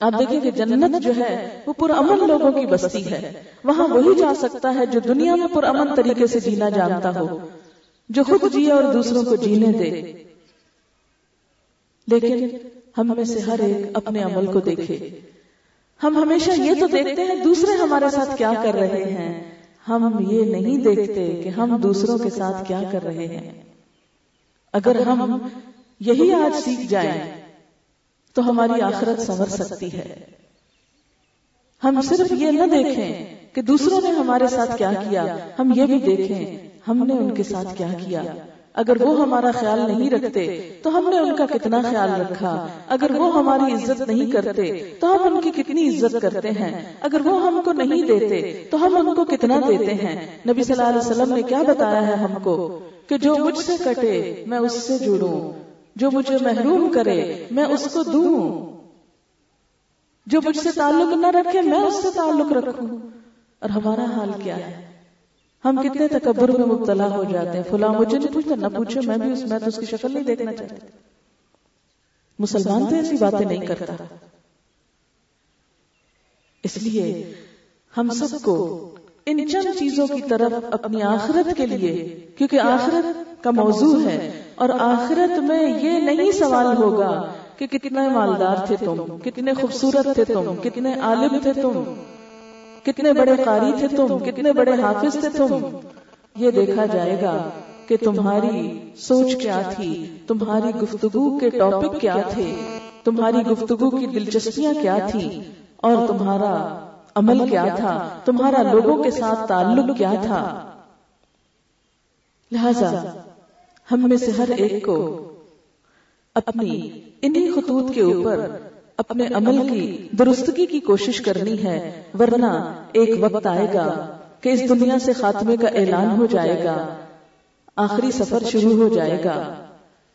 آپ دیکھیں کہ جنت جو ہے، وہ پرامن لوگوں کی بستی ہے۔ وہاں وہی جا سکتا ہے جو دنیا میں پرامن طریقے سے جینا جانتا ہو، جو خود جیے اور دوسروں کو جینے دے۔ لیکن ہم میں سے ہر ایک اپنے عمل کو دیکھے۔ ہم ہمیشہ یہ تو دیکھتے ہیں دوسرے ہمارے ساتھ کیا کر رہے ہیں۔ ہم یہ نہیں دیکھتے کہ ہم دوسروں کے ساتھ کیا کر رہے ہیں۔ اگر ہم یہی آج سیکھ جائیں تو ہماری آخرت سنور سکتی ہے۔ ہم صرف یہ نہ دیکھیں کہ دوسروں نے ہمارے ساتھ کیا کیا۔ ہم یہ بھی دیکھیں ہم نے ان کے ساتھ کیا کیا۔ اگر وہ ہمارا خیال نہیں رکھتے تو ہم نے ان کا کتنا خیال رکھا۔ اگر وہ ہماری عزت نہیں کرتے تو ہم ان کی کتنی عزت کرتے ہیں۔ اگر وہ ہم کو نہیں دیتے تو ہم ان کو کتنا دیتے ہیں۔ نبی صلی اللہ علیہ وسلم نے کیا بتایا ہے ہم کو؟ کہ جو مجھ سے کٹے میں اس سے جڑوں، جو مجھے محروم کرے میں اس کو دوں۔ جو مجھ سے تعلق نہ رکھے میں اس سے تعلق رکھوں۔ اور ہمارا حال کیا ہے؟ ہم کتنے تکبر میں مبتلا ہو جاتے ہیں۔ فلاں مجھے نہیں پوچھتا، نہ پوچھے، میں بھی اس میں تو اس کی شکل نہیں دیکھنا چاہتا۔ مسلمان تو ایسی باتیں نہیں کرتا۔ اس لیے ہم سب کو ان چند چیزوں کی طرف اپنی آخرت کے لیے، کیونکہ آخرت کا موضوع ہے، اور آخرت میں یہ نہیں سوال ہوگا کہ کتنے مالدار تھے تم، کتنے خوبصورت تھے تم، کتنے عالم تھے تم۔ کتنے بڑے قاری تھے تم، کتنے بڑے حافظ تھے تم؟ یہ دیکھا جائے گا کہ تمہاری سوچ کیا تھی، تمہاری گفتگو کے ٹاپک کیا تھے، تمہاری گفتگو کی دلچسپیاں کیا تھی اور تمہارا عمل کیا تھا، تمہارا لوگوں کے ساتھ تعلق کیا تھا۔ لہذا، ہم میں سے ہر ایک کو اپنی انہی خطوط کے اوپر اپنے عمل کی درستگی کی کوشش کرنی ہے، ورنہ ایک وقت آئے گا کہ اس دنیا سے خاتمے کا اعلان ہو جائے گا۔ آخری سفر شروع ہو جائے گا۔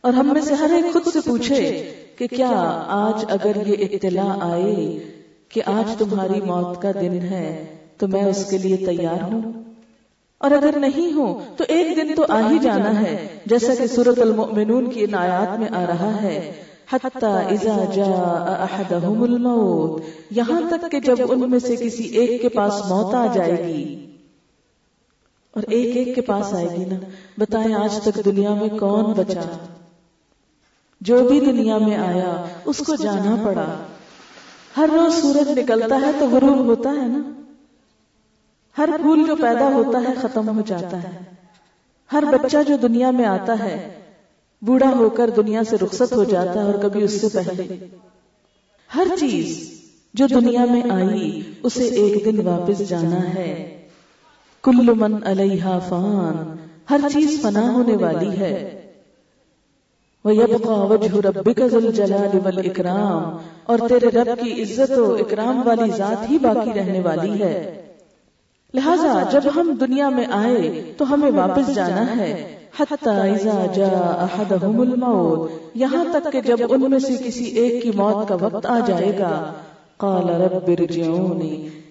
اور ہم میں سے ہر ایک خود سے پوچھے کہ کیا آج اگر یہ اطلاع آئے کہ آج تمہاری موت کا دن ہے، تو میں اس کے لیے تیار ہوں۔ اور اگر نہیں ہوں، تو ایک دن تو آ ہی جانا ہے، جیسا کہ سورت المؤمنون کی ان آیات میں آ رہا ہے۔ الموت، یہاں تک کہ جب ان میں سے کسی ایک کے پاس موت آ جائے گی۔ اور ایک ایک کے پاس آئے گی نا۔ بتائیں آج تک دنیا میں کون بچا؟ جو بھی دنیا میں آیا، اس کو جانا پڑا۔ ہر روز سورج نکلتا ہے تو غروب ہوتا ہے نا۔ ہر پھول جو پیدا ہوتا ہے، ختم ہو جاتا ہے۔ ہر بچہ جو دنیا میں آتا ہے بوڑھا ہو کر دنیا سے رخصت ہو جاتا ہے اور کبھی اس سے پہلے۔ ہر چیز جو دنیا میں آئی، اسے ایک دن واپس جانا ہے۔ کل من علیہ فان، ہر چیز فنا ہونے والی ہے۔ وَيَبْقَى وَجْهُ رَبِّكَ ذُو الْجَلَالِ وَالْإِكْرَامِ اور تیرے رب کی عزت و اکرام والی ذات ہی باقی رہنے والی ہے۔ لہذا جب ہم دنیا میں آئے، تو ہمیں واپس جانا ہے۔ الموت، یہاں تک کہ جب ان میں سے کسی ایک کی موت کا وقت آ جائے گا، قال رب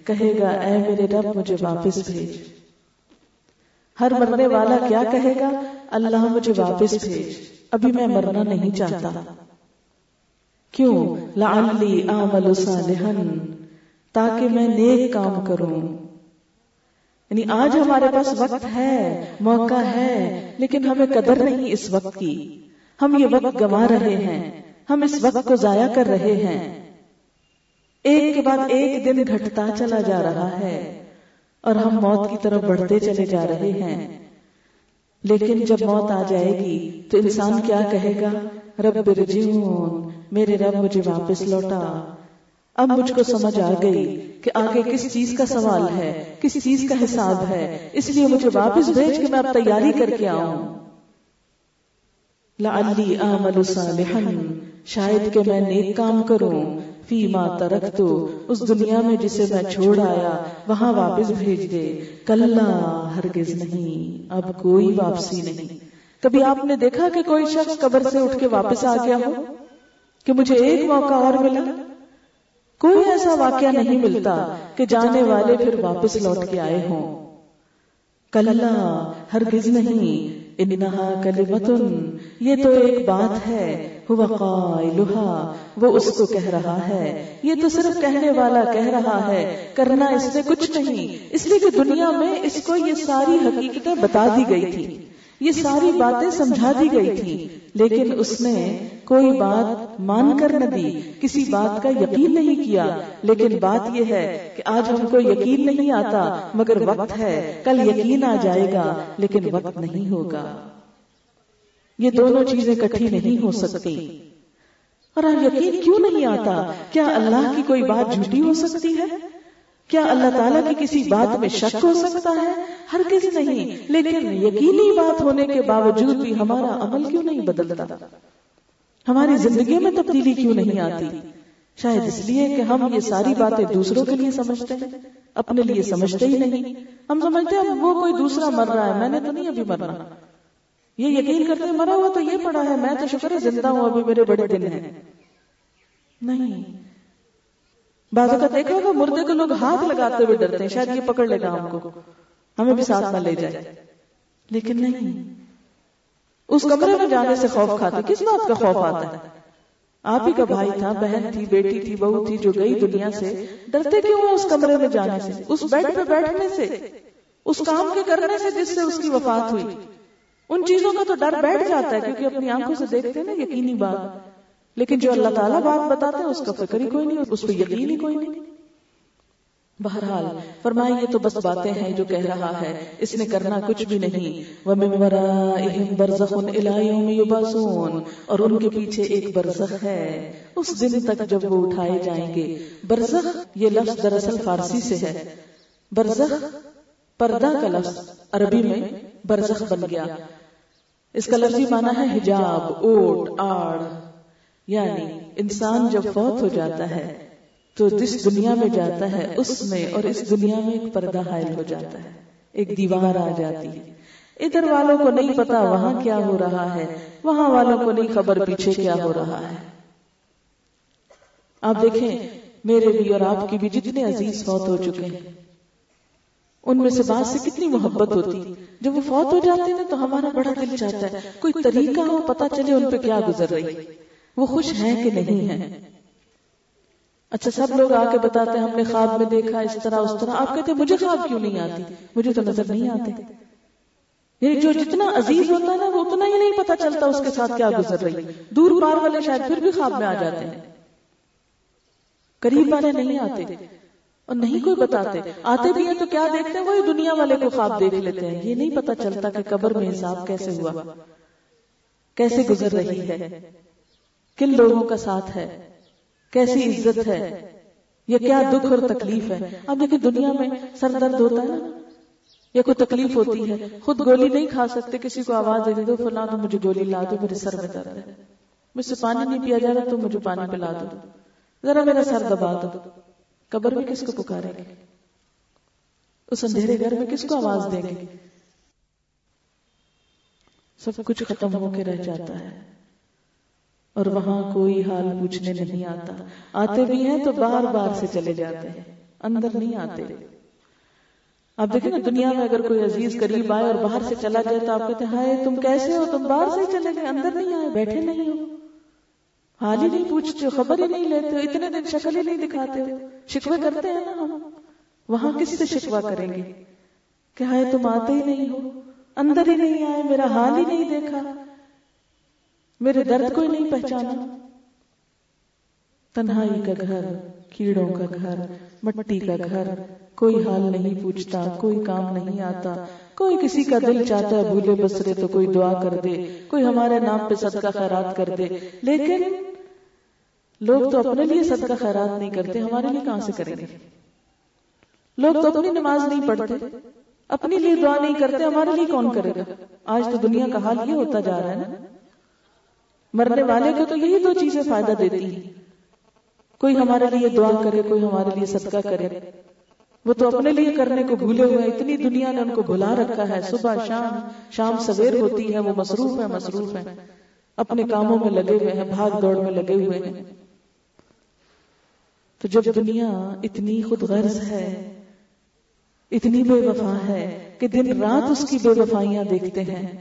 کہے گا، اے میرے رب، مجھے واپس بھیج۔ ہر مرنے والا کیا کہے گا؟ اللہ، مجھے واپس بھیج۔ ابھی میں مرنا نہیں چاہتا۔ کیوں؟ لعلی اعمل صالحا، تاکہ میں نیک کام کروں۔ یعنی آج ہمارے پاس وقت ہے، موقع ہے، لیکن ہمیں قدر نہیں اس وقت کی۔ ہم یہ وقت گوا رہے ہیں، ہم اس وقت کو ضائع کر رہے ہیں۔ ایک کے بعد ایک دن گھٹتا چلا جا رہا ہے اور ہم موت کی طرف بڑھتے چلے جا رہے ہیں۔ لیکن جب موت آ جائے گی، تو انسان کیا کہے گا؟ رب رجیون میرے رب مجھے واپس لوٹا۔ اب مجھ کو سمجھ آ گئی کہ آگے کس چیز کا سوال ہے، کس چیز کا حساب ہے۔ اس لیے مجھے واپس بھیج کے میں اب تیاری کر کے آؤں۔ لعلی اعمل صالحا، شاید کہ میں نیک کام کروں۔ فی ماں ترک تو اس دنیا میں جسے میں چھوڑ آیا، وہاں واپس بھیج دے۔ کل ہرگز نہیں، اب کوئی واپسی نہیں۔ کبھی آپ نے دیکھا کہ کوئی شخص قبر سے اٹھ کے واپس آ گیا ہو؟ کہ مجھے ایک موقع اور ملا؟ کوئی ایسا واقعہ نہیں ملتا کہ جانے والے پھر واپس لوٹ کے آئے ہوں۔ کل ہرگز نہیں۔ انہا کلمتن، یہ تو ایک بات ہے۔ ہوا قائلہا، وہ اس کو کہہ رہا ہے۔ یہ تو صرف کہنے والا کہہ رہا ہے۔ کرنا اس سے کچھ نہیں۔ اس لیے کہ دنیا میں اس کو یہ ساری حقیقتیں بتا دی گئی تھی یہ ساری باتیں سمجھا دی گئی تھی، لیکن اس نے کوئی بات مان کر نہ دی، کسی بات کا یقین نہیں کیا۔ لیکن بات یہ ہے کہ آج ہم کو یقین نہیں آتا، مگر وقت ہے، کل یقین آ جائے گا، لیکن وقت نہیں ہوگا۔ یہ دونوں چیزیں کٹھی نہیں ہو سکتی۔ اور یقین کیوں نہیں آتا؟ کیا اللہ کی کوئی بات جھوٹی ہو سکتی ہے؟ کیا اللہ تعالیٰ کی کسی بات میں شک ہو سکتا ہے؟ ہر کسی نہیں لیکن یقینی بات ہونے کے باوجود بھی ہمارا عمل کیوں نہیں بدلتا؟ ہماری زندگی میں تبدیلی کیوں نہیں آتی؟ شاید اس لیے کہ ہم یہ ساری باتیں دوسروں کے لیے سمجھتے ہیں اپنے لیے سمجھتے ہی نہیں۔ ہم سمجھتے ہیں وہ کوئی دوسرا مر رہا ہے میں نے تو نہیں ابھی مرنا یہ یقین کرتے مرا ہوا تو یہ پڑا ہے میں تو شکر ہے زندہ ہوں ابھی میرے بڑے دن ہیں۔ نہیں بعض اوقات دیکھا ہوگا مردے کو لوگ ہاتھ لگاتے ہوئے ڈرتے ہیں، شاید یہ پکڑ لے گا ہم کو۔ ہمیں بھی ساتھ نہ لے جائے۔ لیکن نہیں۔ اس کمرے میں جانے سے خوف کھاتے، کس بات کا خوف آتا ہے؟ آپ ہی کا بھائی تھا، بہن تھی، بیٹی تھی، بہو تھی، جو گئی دنیا سے۔ ڈرتے کیوں ہیں اس کمرے میں جانے سے؟ اس بیڈ پہ بیٹھنے سے؟ اس کام کے کرنے سے جس سے اس کی وفات ہوئی؟ ان چیزوں کا تو ڈر بیٹھ جاتا ہے، کیونکہ اپنی آنکھوں سے دیکھتے ہیں نا، یقینی بات۔ لیکن جو اللہ تعالیٰ بات بتاتے ہیں اس کا فکر ہی کوئی نہیں اس پہ یقین ہی کوئی نہیں۔ بہرحال فرمائی یہ تو بس باتیں ہیں جو کہہ رہا ہے۔ اس نے کرنا کچھ بھی نہیں۔ اور ان کے پیچھے ایک برزخ ہے۔ اس دن تک جب وہ اٹھائے جائیں گے۔ برزخ یہ لفظ دراصل فارسی سے ہے۔ برزخ پردہ کا لفظ عربی میں برزخ بن گیا۔ اس کا لفظی معنی ہے حجاب اوٹ آڑ یعنی انسان جب فوت ہو جاتا ہے، تو جس دنیا میں جاتا ہے، اس میں اور اس دنیا میں ایک پردہ حائل ہو جاتا ہے، ایک دیوار آ جاتی ہے۔ ادھر والوں کو نہیں پتا وہاں کیا ہو رہا ہے، وہاں والوں کو نہیں خبر پیچھے کیا ہو رہا ہے۔ آپ دیکھیں، میرے بھی اور آپ کی بھی جتنے عزیز فوت ہو چکے ہیں۔ ان میں سے بعض سے کتنی محبت ہوتی، جب وہ فوت ہو جاتے ہیں تو ہمارا بڑا دل چاہتا ہے، کوئی طریقہ ہو پتا چلے ان پہ کیا گزر رہی۔ وہ خوش ہیں کہ نہیں ہیں۔ اچھا سب لوگ آ کے بتاتے ہیں، ہم نے خواب میں دیکھا اس طرح اس طرح۔ آپ کہتے ہیں، مجھے خواب کیوں نہیں آتی؟ مجھے تو نظر نہیں آتے۔ یعنی جو جتنا عزیز ہوتا ہے نا، وہ اتنا ہی نہیں پتا چلتا اس کے ساتھ کیا گزر رہی۔ دور پار والے شاید پھر بھی خواب میں آ جاتے ہیں۔ قریب والے نہیں آتے۔ اور نہیں کوئی بتاتے۔ آتے بھی ہیں تو کیا دیکھتے ہیں؟ وہی دنیا والے کو خواب دیکھ لیتے ہیں۔ یہ نہیں پتا چلتا کہ قبر میں حساب کیسے ہوا۔ کیسے گزر رہی ہے۔ کن لوگوں کا ساتھ ہے؟ کیسی عزت ہے؟ یا کیا دکھ اور تکلیف ہے؟ اب دیکھیں دنیا میں سر درد ہوتا ہے نا؟ یا کوئی تکلیف ہوتی ہے؟ خود گولی نہیں کھا سکتے، کسی کو آواز دے دو، فلاں تو مجھے گولی لا دو، میرے سر میں درد ہے۔ مجھ سے پانی نہیں پیا جا رہا، تو مجھے پانی پلا دو۔ ذرا میرا سر دبا دو۔ قبر میں کس کو پکارے گے؟ اس اندھیرے گھر میں کس کو آواز دیں گے؟ سب کچھ ختم ہو کے رہ جاتا ہے۔ اور وہاں کوئی حال پوچھنے نہیں آتا۔ آتے بھی ہیں تو بار بار سے چلے جاتے ہیں۔ اندر نہیں آتے۔ آپ دیکھیں نا، دنیا میں اگر کوئی عزیز قریب آئے اور باہر سے چلا جائے تو آپ کہتے ہیں، ہائے، تم کیسے ہو؟ تم باہر سے چلے گئے، اندر نہیں آئے، بیٹھے نہیں ہو۔ حال ہی نہیں پوچھتے ہو، خبر ہی نہیں لیتے ہو، اتنے دن شکل ہی نہیں دکھاتے ہو۔ شکوے کرتے ہیں نا ہم۔ وہاں کس سے شکوا کریں گے؟ کہ ہائے، تم آتے ہی نہیں ہو، اندر ہی نہیں آئے، میرا حال ہی نہیں دیکھا۔ میرے درد کوئی نہیں پہچانا۔ تنہائی کا گھر، کیڑوں کا گھر، مٹی کا گھر۔ کوئی حال نہیں پوچھتا، کوئی کام نہیں آتا۔ کوئی کسی کا دل چاہتا ہے بھولے بسرے تو کوئی دعا کر دے۔ کوئی ہمارے نام پہ صدقہ خیرات کر دے۔ لیکن لوگ تو اپنے لیے صدقہ خیرات نہیں کرتے، ہمارے لیے کہاں سے کریں گے؟ لوگ تو اپنی نماز نہیں پڑھتے اپنی لیے دعا نہیں کرتے، ہمارے لیے کون کرے گا؟ آج تو دنیا کا حال یہ ہوتا جا رہا ہے نا۔ مرنے والے کو تو یہی دو چیزیں فائدہ دیتی ہیں۔ کوئی ہمارے لیے دعا کرے، کوئی ہمارے لیے صدقہ کرے۔ وہ تو اپنے لیے کرنے کو بھولے ہوئے، اتنی دنیا نے ان کو بھلا رکھا ہے۔ صبح، شام شام سویر ہوتی ہے، وہ مصروف ہے مصروف ہے اپنے کاموں میں لگے ہوئے ہیں، بھاگ دوڑ میں لگے ہوئے ہیں۔ تو جب دنیا اتنی خود غرض ہے، اتنی بے وفا ہے کہ دن رات اس کی بے وفائیاں دیکھتے ہیں۔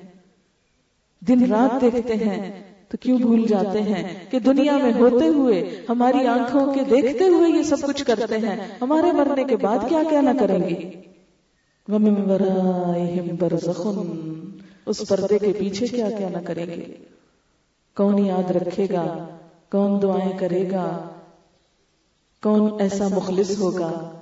دن رات دیکھتے ہیں۔ تو کیوں بھول جاتے ہیں کہ دنیا میں ہوتے ہوئے ہماری آنکھوں کے دیکھتے ہوئے یہ سب کچھ کرتے ہیں؟ ہمارے مرنے کے بعد کیا کیا نہ کریں گے؟ اس پردے کے پیچھے کیا کیا نہ کریں گے؟ کون یاد رکھے گا؟ کون دعائیں کرے گا؟ کون ایسا مخلص ہوگا؟